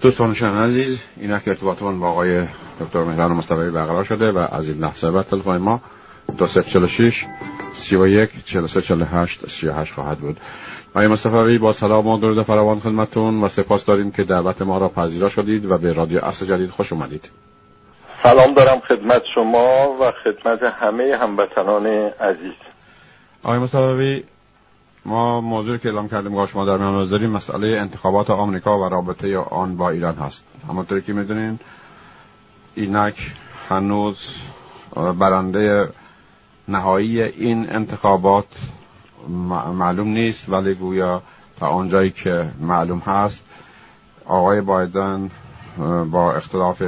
دوستان شنوندگان عزیز اینک ارتباطمون با آقای دکتر مهران مصطفی برقرار شده و از این لحظه بعد تلفن ما 2346 31 43 48 38 خواهد بود. آقای مصطفی با سلام و درود فراوان خدمتتون و سپاس داریم که دعوت ما را پذیرا شدید و به رادیو اصل جدید خوش اومدید. سلام دارم خدمت شما و خدمت همه هموطنان عزیز. آقای مصطفی ما موضوعی که اعلام کردیم با شما در میان داریم مسئله انتخابات آمریکا و رابطه آن با ایران هست. همونطوری که می‌دونین اینک هنوز برنده نهایی این انتخابات معلوم نیست ولی گویا تا آنجایی که معلوم هست آقای بایدن با اختلاف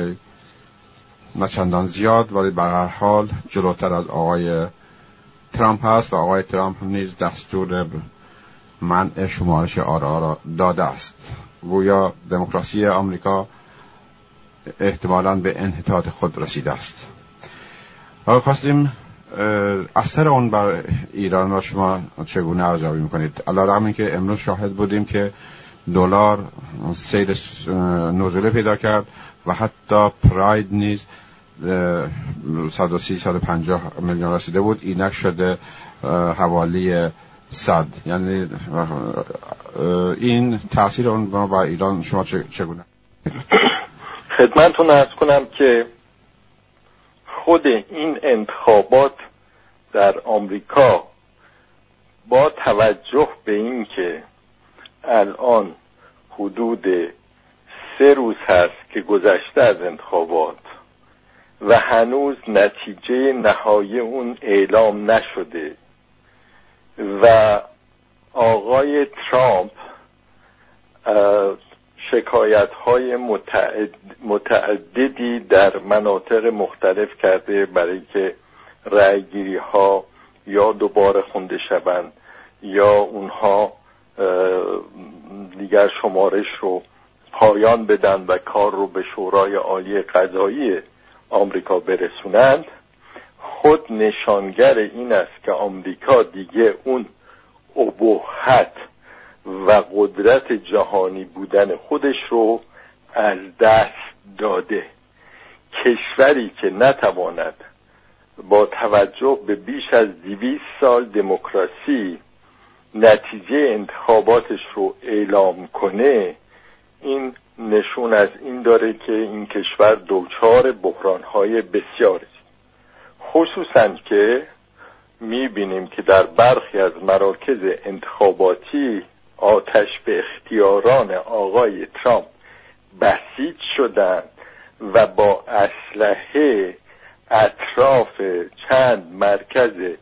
نه چندان زیاد ولی به هر حال جلوتر از آقای ترامپ هست و آقای ترامپ نیز دستور منع شمارش آرا را داده است. گویا دموکراسی آمریکا احتمالا به انحطاط خود رسیده است. خواستیم اثر اون بر ایران را شما چگونه ارزیابی می‌کنید؟ علیرغم که امروز شاهد بودیم که دلار سیر نزوله پیدا کرد و حتی پراید نیز 130 150 میلیون رسیده بود. اینک شده حوالی صد. یعنی این تاثیر اون با ایران شما چگونه؟ خدمتتون ارز کنم که خود این انتخابات در آمریکا با توجه به اینکه الان حدود سه روز هست که گذشته از انتخابات و هنوز نتیجه نهایی اون اعلام نشده. و آقای ترامپ شکایت های متعددی در مناطق مختلف کرده برای که رأیگیری ها یا دوباره خونده شوند یا اونها دیگر شمارش رو پایان بدن و کار رو به شورای عالی قضایی آمریکا برسونند خود نشانگر این است که آمریکا دیگه اون ابهت و قدرت جهانی بودن خودش رو از دست داده. کشوری که نتواند با توجه به بیش از دویست سال دموکراسی نتیجه انتخاباتش رو اعلام کنه این نشون از این داره که این کشور دوچار بحرانهای بسیار است. خصوصا که می‌بینیم که در برخی از مراکز انتخاباتی آتش به اختیاران آقای ترامپ بسیج شدند و با اسلحه اطراف چند مرکز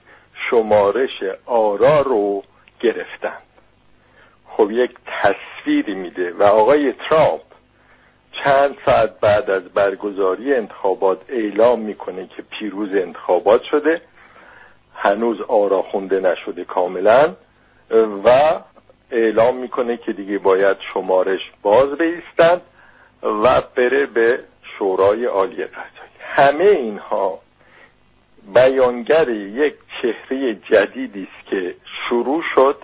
شمارش آرا رو گرفتند. خب یک تصویری میده و آقای ترامپ چند ساعت بعد از برگزاری انتخابات اعلام می‌کنه که پیروز انتخابات شده هنوز آرا خونده نشده کاملا و اعلام می‌کنه که دیگه باید شمارش باز بیستند و بره به شورای عالی قضایی. همه اینها بیانگر یک چهره جدیدی است که شروع شد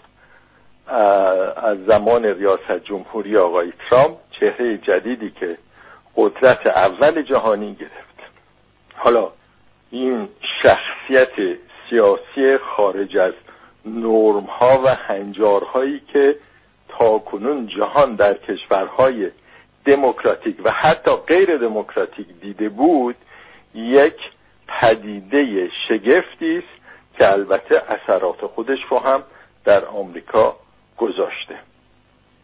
از زمان ریاست جمهوری آقای ترامپ چهره جدیدی که قدرت اول جهانی گرفت. حالا این شخصیت سیاسی خارج از نرم ها و هنجارهایی که تا کنون جهان در کشورهای دموکراتیک و حتی غیر دموکراتیک دیده بود یک پدیده شگفتی است که البته اثرات خودش رو هم در آمریکا گذاشته.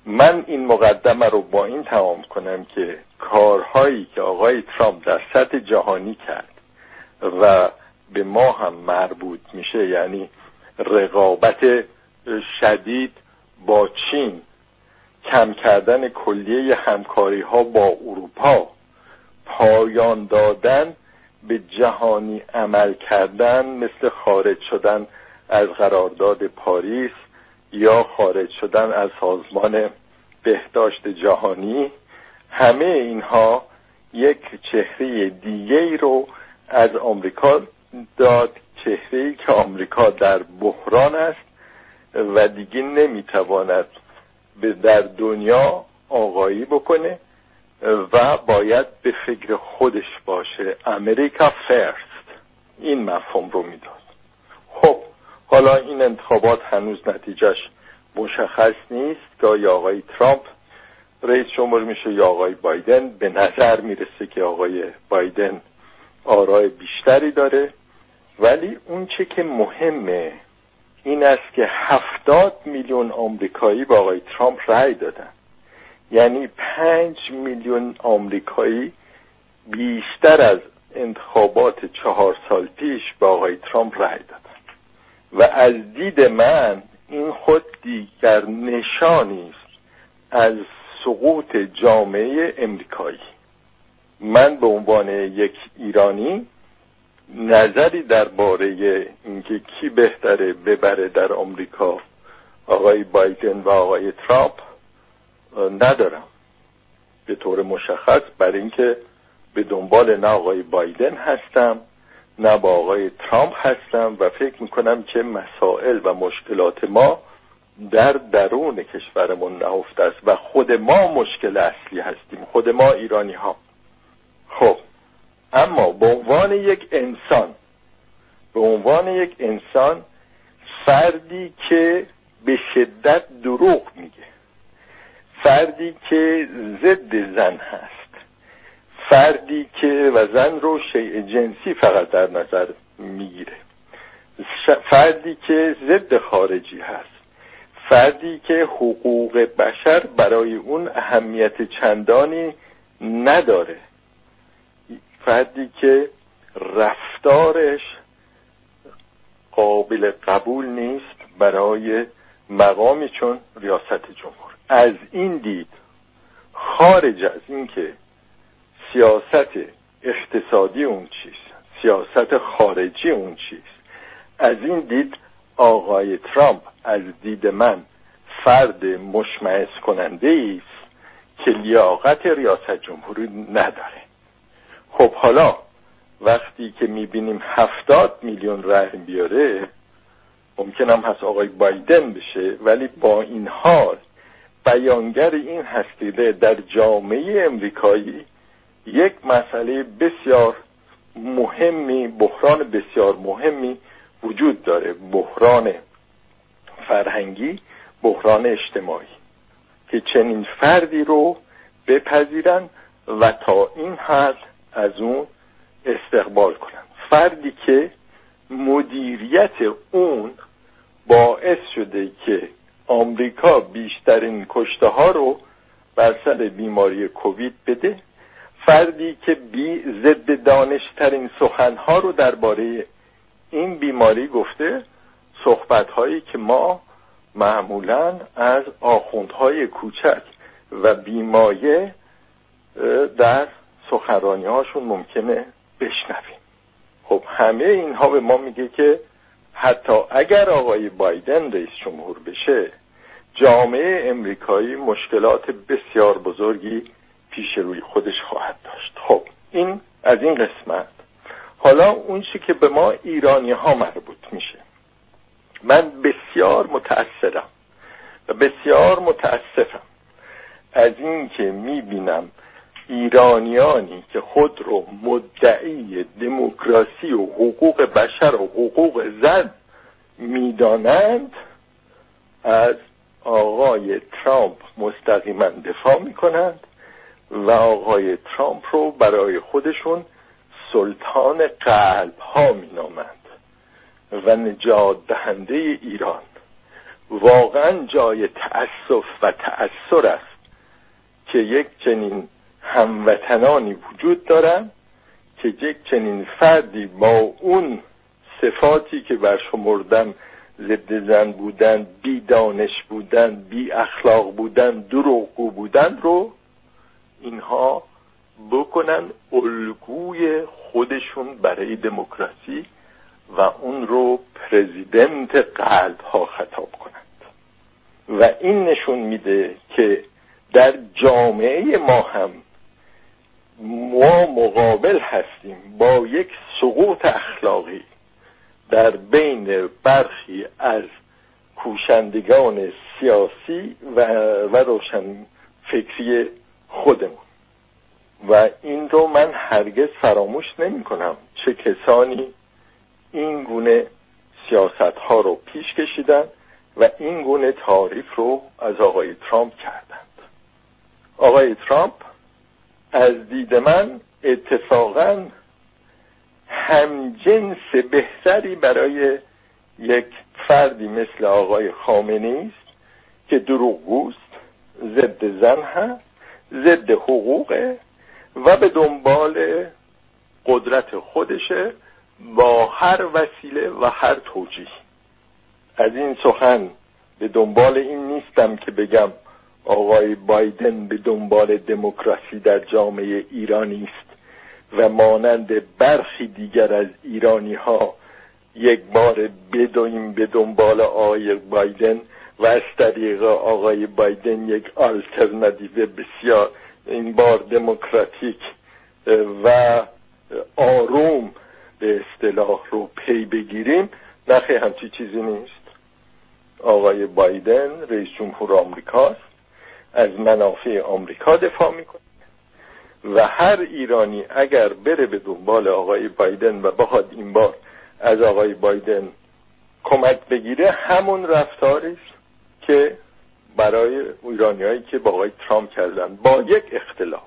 من این مقدمه رو با این تمام کنم که کارهایی که آقای ترامپ در سطح جهانی کرد و به ما هم مربوط میشه یعنی رقابت شدید با چین کم کردن کلیه همکاری ها با اروپا پایان دادن به جهانی عمل کردن مثل خارج شدن از قرارداد پاریس یا خارج شدن از سازمان بهداشت جهانی همه اینها یک چهره دیگه ای رو از آمریکا داد چهره ای که آمریکا در بحران است و دیگه نمی‌تواند به در دنیا آقایی بکنه و باید به فکر خودش باشه. امریکا فرست این مفهوم رو می‌داد. خب حالا این انتخابات هنوز نتیجهش مشخص نیست. که آقای ترامپ رئیس جمهور میشه یا آقای بایدن. به نظر می‌رسه که آقای بایدن آرای بیشتری داره. ولی اون چه که مهمه این است که هفتاد میلیون آمریکایی با آقای ترامپ رأی دادن. یعنی پنج میلیون آمریکایی بیشتر از انتخابات چهار سال پیش با آقای ترامپ رأی دادن. و از دید من این خود دیگر نشانی است از سقوط جامعه امریکایی. من به عنوان یک ایرانی نظری درباره اینکه کی بهتره ببره در آمریکا آقای بایدن و آقای ترامپ ندارم. به طور مشخص برای اینکه به دنبال نه آقای بایدن هستم. نه با آقای ترامپ هستم و فکر می‌کنم که مسائل و مشکلات ما در درون کشورمون نهفته است و خود ما مشکل اصلی هستیم خود ما ایرانی ها خب اما به عنوان یک انسان به عنوان یک انسان فردی که به شدت دروغ میگه فردی که ضد زن هست. فردی که و زن رو شیء جنسی فقط در نظر می‌گیره. فردی که ضد خارجی هست. فردی که حقوق بشر برای اون اهمیت چندانی نداره. فردی که رفتارش قابل قبول نیست برای مقامی چون ریاست جمهور. از این دید خارج از اینکه سیاست اقتصادی اون چیست؟ سیاست خارجی اون چیست؟ از این دید آقای ترامپ از دید من فرد مشمعز کننده است که لیاقت ریاست جمهوری نداره. خب حالا وقتی که می‌بینیم هفتاد میلیون رأی بیاره ممکن هم هست آقای بایدن بشه ولی با این حال بیانگر این هستیده در جامعه امریکایی یک مسئله بسیار مهمی بحران بسیار مهمی وجود داره. بحران فرهنگی بحران اجتماعی. که چنین فردی رو بپذیرن و تا این حد از اون استقبال کنن. فردی که مدیریت اون باعث شده که آمریکا بیشترین کشته ها رو بر سر بیماری کووید بده فردی که بی ضد دانشترین سخنها رو درباره این بیماری گفته صحبت هایی که ما معمولا از آخوندهای کوچک و بیمایه در سخنرانی هاشون ممکنه بشنویم. خب همه اینها به ما میگه که حتی اگر آقای بایدن رئیس جمهور بشه جامعه امریکایی مشکلات بسیار بزرگی پیش روی خودش خواهد داشت. خب این از این قسمت. حالا اون چی که به ما ایرانی ها مربوط میشه. من بسیار متأثرم و بسیار متاسفم از این که می‌بینم ایرانیانی که خود رو مدعی دموکراسی و حقوق بشر و حقوق زن می‌دانند از آقای ترامپ مستقیما دفاع می‌کنند. و آقای ترامپ رو برای خودشون سلطان قلب ها مینامند و نجات دهنده ایران واقعا جای تأسف و تأثر است که یک چنین هموطنانی وجود دارن که یک چنین فردی با اون صفاتی که برشمردن ضد زن بودن بی دانش بودن بی اخلاق بودن دروغگو بودن رو اینها بکنن الگوی خودشون برای دموکراسی و اون رو پرزیدنت قلب ها خطاب کنند. و این نشون میده که در جامعه ما هم ما مقابل هستیم با یک سقوط اخلاقی در بین برخی از کوشندگان سیاسی و, و روشن فکری خودمون. و این رو من هرگز فراموش نمی کنم چه کسانی این گونه سیاست ها رو پیش کشیدن و این گونه تعریف رو از آقای ترامپ کردند. آقای ترامپ از دید من اتفاقا همجنس بهتری برای یک فردی مثل آقای خامنه است که دروغگوست ضد زن هست. ضد حقوقه و به دنبال قدرت خودشه با هر وسیله و هر توجیه. از این سخن به دنبال این نیستم که بگم آقای بایدن به دنبال دموکراسی در جامعه ایرانی است و مانند برخی دیگر از ایرانی ها یک بار بدویم به دنبال آقای بایدن و از طریق آقای بایدن یک آلترناتیو بسیار این بار دموکراتیک و آروم به اصطلاح رو پی بگیریم. نخی همچی چیزی نیست. آقای بایدن رئیس جمهور آمریکاست. از منافع آمریکا دفاع می‌کنه. و هر ایرانی اگر بره به دنبال آقای بایدن و بخواد این بار از آقای بایدن کمک بگیره همون رفتاری که برای ایرانیایی که با آقای ترامپ کردن با یک اختلاف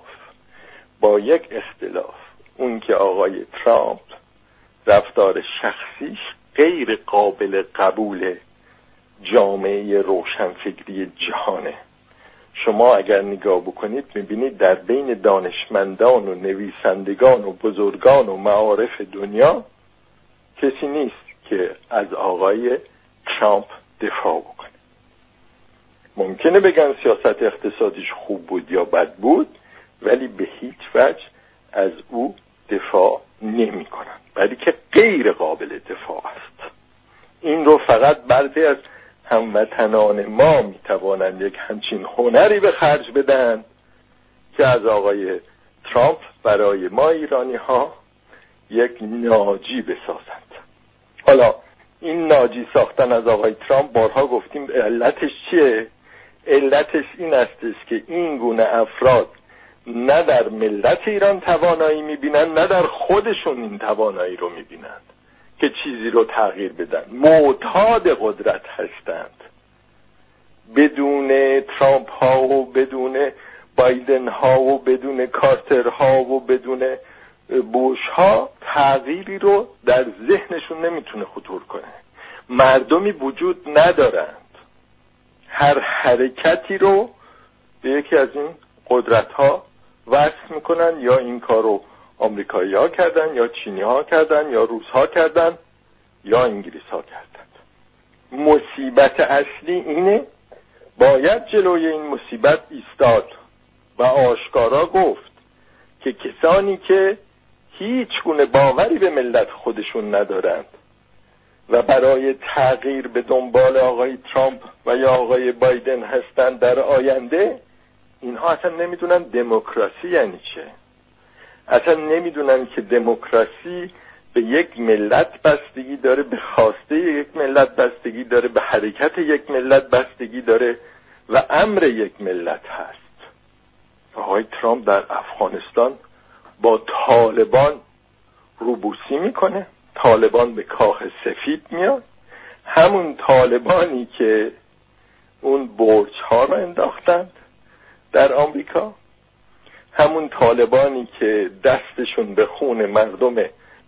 با یک اختلاف اون که آقای ترامپ رفتار شخصیش غیر قابل قبول جامعه روشنفکری جهانه. شما اگر نگاه بکنید می‌بینید در بین دانشمندان و نویسندگان و بزرگان و معارف دنیا کسی نیست که از آقای ترامپ دفاع بکنه. ممکنه بگن سیاست اقتصادیش خوب بود یا بد بود ولی به هیچ وجه از او دفاع نمی کنن. ولی که غیر قابل دفاع است. این رو فقط بعضی از هموطنان ما می توانند یک همچین هنری به خرج بدن که از آقای ترامپ برای ما ایرانی ها یک ناجی بسازند. حالا این ناجی ساختن از آقای ترامپ بارها گفتیم علتش چیه؟ علتش این استش که این گونه افراد نه در ملت ایران توانایی می‌بینند نه در خودشون این توانایی رو می‌بینند که چیزی رو تغییر بدن. معتاد قدرت هستند. بدون ترامپ ها و بدون بایدن ها و بدون کارتر ها و بدون بوش ها تغییری رو در ذهنشون نمی‌تونه خطور کنه. مردمی وجود ندارند هر حرکتی رو به یکی از این قدرت ها وصل می‌کنن یا این کار رو آمریکایی ها کردن یا چینی ها کردن یا روس ها کردن یا انگلیس ها کردن. مصیبت اصلی اینه باید جلوی این مصیبت ایستاد و آشکارا گفت که کسانی که هیچ گونه باوری به ملت خودشون ندارند و برای تغییر به دنبال آقای ترامپ و یا آقای بایدن هستند در آینده اینها اصلا نمی‌دونن دموکراسی یعنی چه. اصلا نمی‌دونن که دموکراسی به یک ملت بستگی داره به خواسته یک ملت بستگی داره به حرکت یک ملت بستگی داره و امر یک ملت هست. آقای ترامپ در افغانستان با طالبان روبوسی می‌کنه. طالبان به کاخ سفید میاد. همون طالبانی که اون برج ها رو انداختند در آمریکا. همون طالبانی که دستشون به خون مردم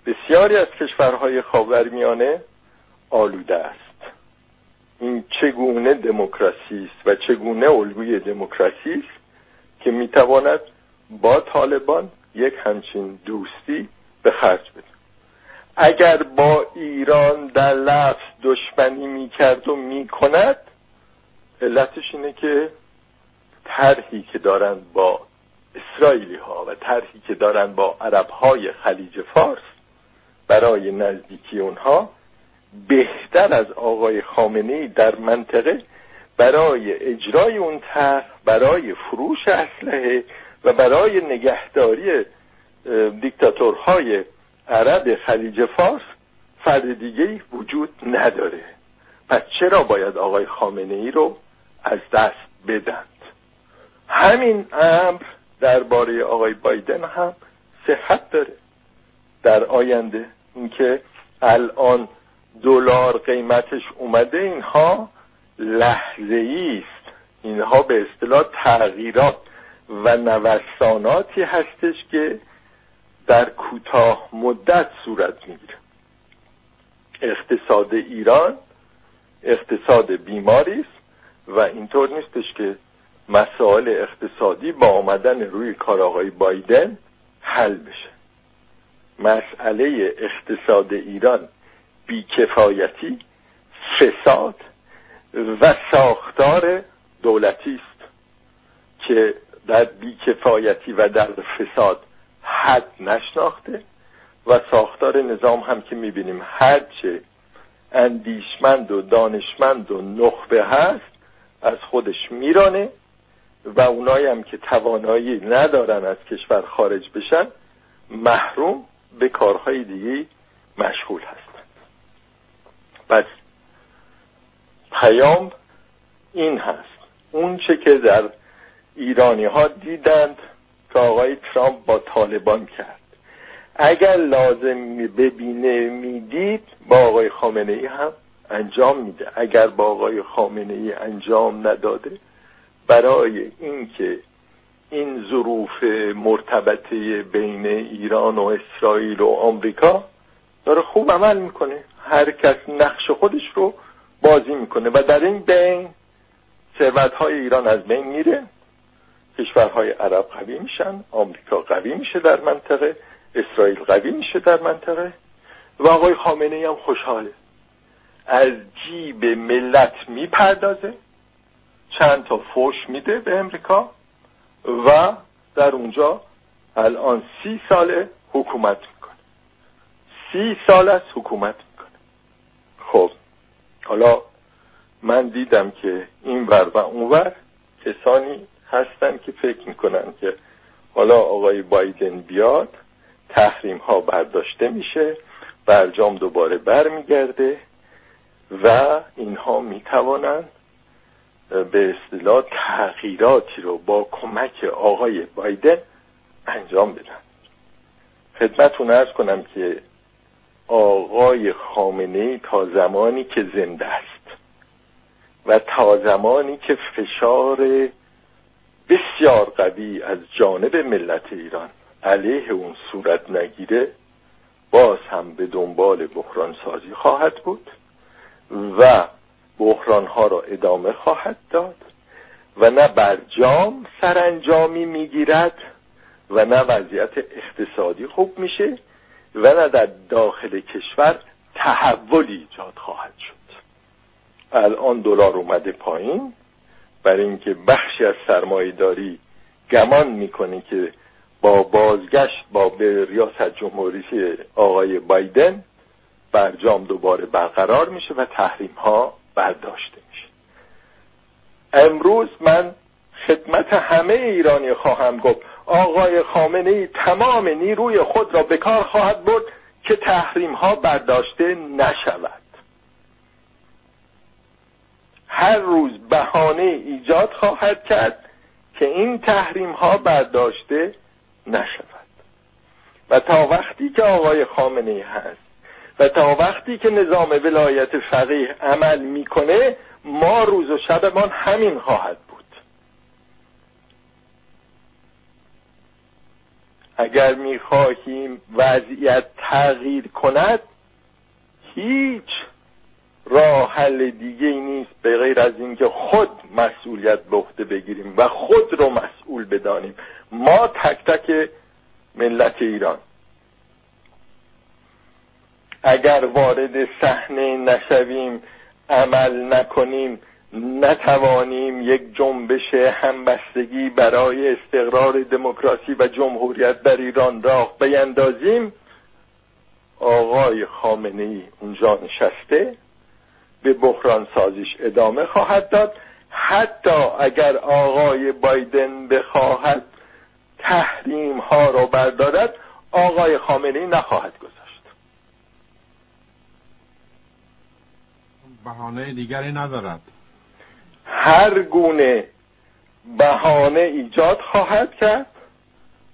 بسیاری از کشورهای خاورمیانه آلوده است. این چگونه دموکراسی است و چگونه الگوی دموکراسی است که می‌تواند با طالبان یک همچین دوستی به خرج بده. اگر با ایران در لفظ دشمنی می‌کرد و می‌کند علتش اینه که طرحی که دارند با اسرائیلی ها و طرحی که دارند با عرب های خلیج فارس برای نزدیکی اونها بهتر از آقای خامنه در منطقه برای اجرای اون طرح برای فروش اسلحه و برای نگهداری دیکتاتورهای عرب خلیج فارس فرد دیگه وجود نداره. پس چرا باید آقای خامنه ای رو از دست بدند؟ همین امر درباره آقای بایدن هم صحت داره. در آینده اینکه الان دلار قیمتش اومده اینها لحظه است. اینها به اصطلاح تغییرات و نوساناتی هستش که در کوتاه مدت صورت می‌گیره. اقتصاد ایران اقتصاد بیماری است و اینطور نیستش که مسائل اقتصادی با آمدن روی کار آقای بایدن حل بشه. مسئله اقتصاد ایران بیکفایتی فساد و ساختار دولتی است که در بیکفایتی و در فساد حد نشناخته و ساختار نظام هم که می‌بینیم هرچه اندیشمند و دانشمند و نخبه هست از خودش میرانه و اونایی هم که توانایی ندارن از کشور خارج بشن محروم به کارهای دیگه مشغول هستند پس پیام این هست. اون چه که در ایرانی ها دیدند که آقای ترامپ با طالبان کرد. اگر لازم ببینه می‌دید با آقای خامنه ای هم انجام میده. اگر با آقای خامنه ای انجام نداده برای اینکه این ظروف مرتبطه بین ایران و اسرائیل و آمریکا داره خوب عمل می‌کنه. هر کس نقش خودش رو بازی می‌کنه و در این بین ثروت های ایران از بین میره. کشورهای عرب قوی میشن آمریکا قوی میشه در منطقه اسرائیل قوی میشه در منطقه. و آقای خامنه هم خوشحاله از جیب ملت می‌پردازه چند تا فوش میده به امریکا و در اونجا الان سی سال حکومت می‌کنه. سی سال از حکومت می‌کنه. خب حالا من دیدم که این ور و اون ور کسانی هستن که فکر می‌کنن که حالا آقای بایدن بیاد تحریم ها برداشته میشه برجام دوباره برمیگرده و اینها می‌توانند به اصطلاح تغییراتی رو با کمک آقای بایدن انجام بدن. خدمتون ارز کنم که آقای خامنه تا زمانی که زنده است و تا زمانی که فشار بسیار قوی از جانب ملت ایران. علیه اون صورت نگیره باز هم به دنبال بحران سازی خواهد بود و بحران ها را ادامه خواهد داد و نه برجام سرانجامی می‌گیرد و نه وضعیت اقتصادی خوب میشه و نه در داخل کشور تحولی ایجاد خواهد شد. الان دلار اومده پایین. برای اینکه بخشی از سرمایه داری گمان می‌کنه که با بازگشت با به ریاست جمهوری آقای بایدن برجام دوباره برقرار میشه و تحریم ها برداشته میشه. امروز من خدمت همه ایرانی خواهم گفت. آقای خامنه ای تمام نیروی خود را به کار خواهد برد که تحریم ها برداشته نشود. هر روز بهانه ایجاد خواهد کرد که این تحریم ها برداشته نشود. و تا وقتی که آقای خامنه ای هست و تا وقتی که نظام ولایت فقیه عمل می‌کنه ما روز و شبمان همین خواهد بود. اگر می‌خواهیم وضعیت تغییر کند هیچ راه حل دیگه ای نیست به غیر از اینکه خود مسئولیت به عهده بگیریم و خود رو مسئول بدانیم. ما تک تک ملت ایران. اگر وارد صحنه نشویم عمل نکنیم نتوانیم یک جنبش همبستگی برای استقرار دموکراسی و جمهوریت در ایران راه بیندازیم آقای خامنه ای اونجا نشسته. به بحران سازیش ادامه خواهد داد. حتی اگر آقای بایدن بخواهد تحریم ها را بردارد آقای خامنه ای نخواهد گذاشت. بهانه دیگری ندارد. هر گونه بهانه ایجاد خواهد کرد.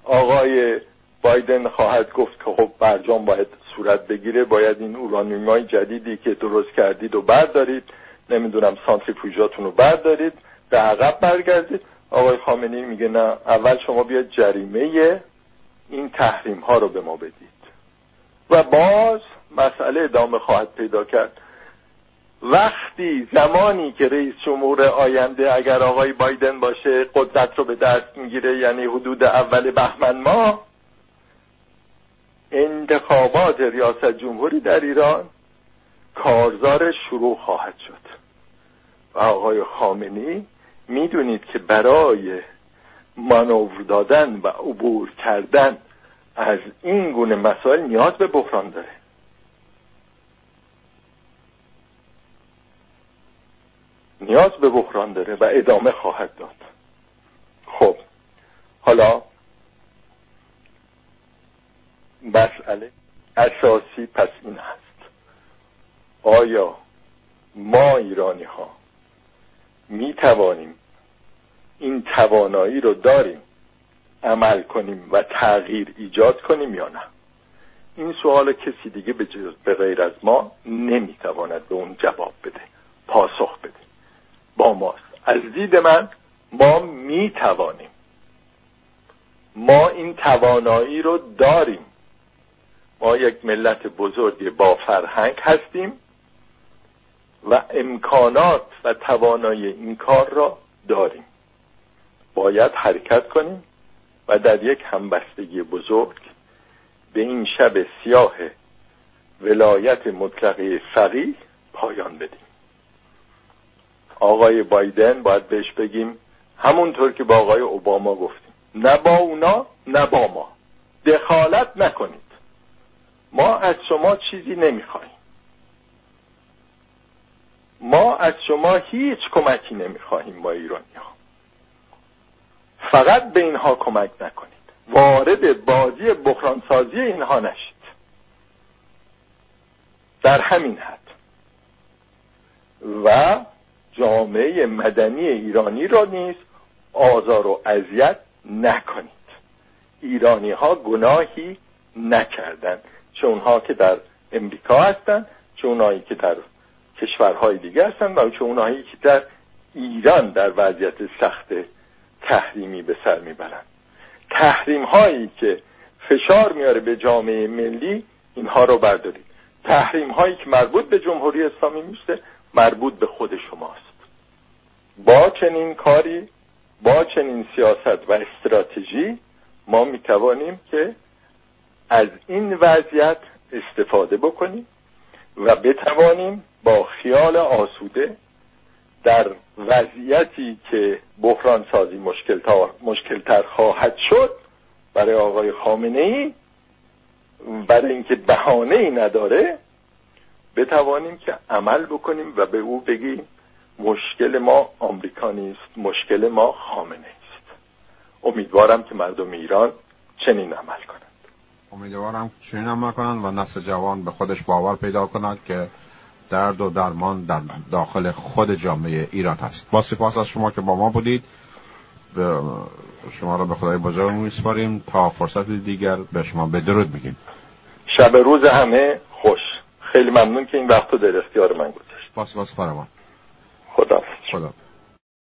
آقای بایدن خواهد گفت که خب برجام باید صورت بگیره باید این اورانیوم های جدیدی که درست کردید و بردارید نمی‌دونم سانتریفوژاتون رو بردارید به عقب برگردید. آقای خامنی میگه نه اول شما بیاید جریمه این تحریم ها رو به ما بدید. و باز مسئله ادامه خواهد پیدا کرد. وقتی زمانی که رئیس جمهور آینده اگر آقای بایدن باشه قدرت رو به دست می‌گیره یعنی حدود اول بهمن ماه انتخابات ریاست جمهوری در ایران کارزار شروع خواهد شد. و آقای خامنی می‌دونید که برای مانور دادن و عبور کردن از این گونه مسائل نیاز به بحران داره. نیاز به بحران داره و ادامه خواهد داد. خب حالا مسئله اساسی پس این هست. آیا ما ایرانی ها می توانیم این توانایی رو داریم عمل کنیم و تغییر ایجاد کنیم یا نه؟ این سوال کسی دیگه به غیر از ما نمی‌تواند به اون جواب بده پاسخ بده. با ماست. از دید من ما می‌توانیم. ما این توانایی رو داریم. ما یک ملت بزرگ با فرهنگ هستیم و امکانات و توانایی این کار را داریم. باید حرکت کنیم و در یک همبستگی بزرگ به این شب سیاه ولایت مطلقه فقیه پایان بدیم. آقای بایدن باید بهش بگیم همونطور که با آقای اوباما گفتیم نه با اونا نه با ما. دخالت نکنید. ما از شما چیزی نمی‌خواهیم ما از شما هیچ کمکی نمی‌خواهیم با ایرانی ها فقط به اینها کمک نکنید. وارد بازی بحرانسازی اینها نشید. در همین حد. و جامعه مدنی ایرانی را نیز آزار و اذیت نکنید. ایرانی ها گناهی نکردند. چه اونها که در امریکا هستند چه اونهایی که در کشورهای دیگه هستند و چه اونهایی که در ایران در وضعیت سخت تحریمی به سر می‌برند تحریم هایی که فشار میاره به جامعه ملی اینها رو بردارید. تحریم هایی که مربوط به جمهوری اسلامی میشه مربوط به خود شماست. با چنین کاری با چنین سیاست و استراتژی ما می‌توانیم که از این وضعیت استفاده بکنیم و بتوانیم با خیال آسوده در وضعیتی که بحران سازی مشکلتر خواهد شد برای آقای خامنه ای برای اینکه بهانه ای نداره بتوانیم که عمل بکنیم و به او بگیم مشکل ما آمریکا نیست مشکل ما خامنه است. امیدوارم که مردم ایران چنین عمل کنند. امیدوارم چنین عمل کنند و نسل جوان به خودش باور پیدا کند که درد و درمان در داخل خود جامعه ایران هست. با سپاس از شما که با ما بودید. به شما را به خدای بزرگ میسپاریم. تا فرصت دیگر به شما به درود میگیم. شب روز همه خوش. خیلی ممنون که این وقت رو در اختیار من گذاشت. با سپاس خدا خدا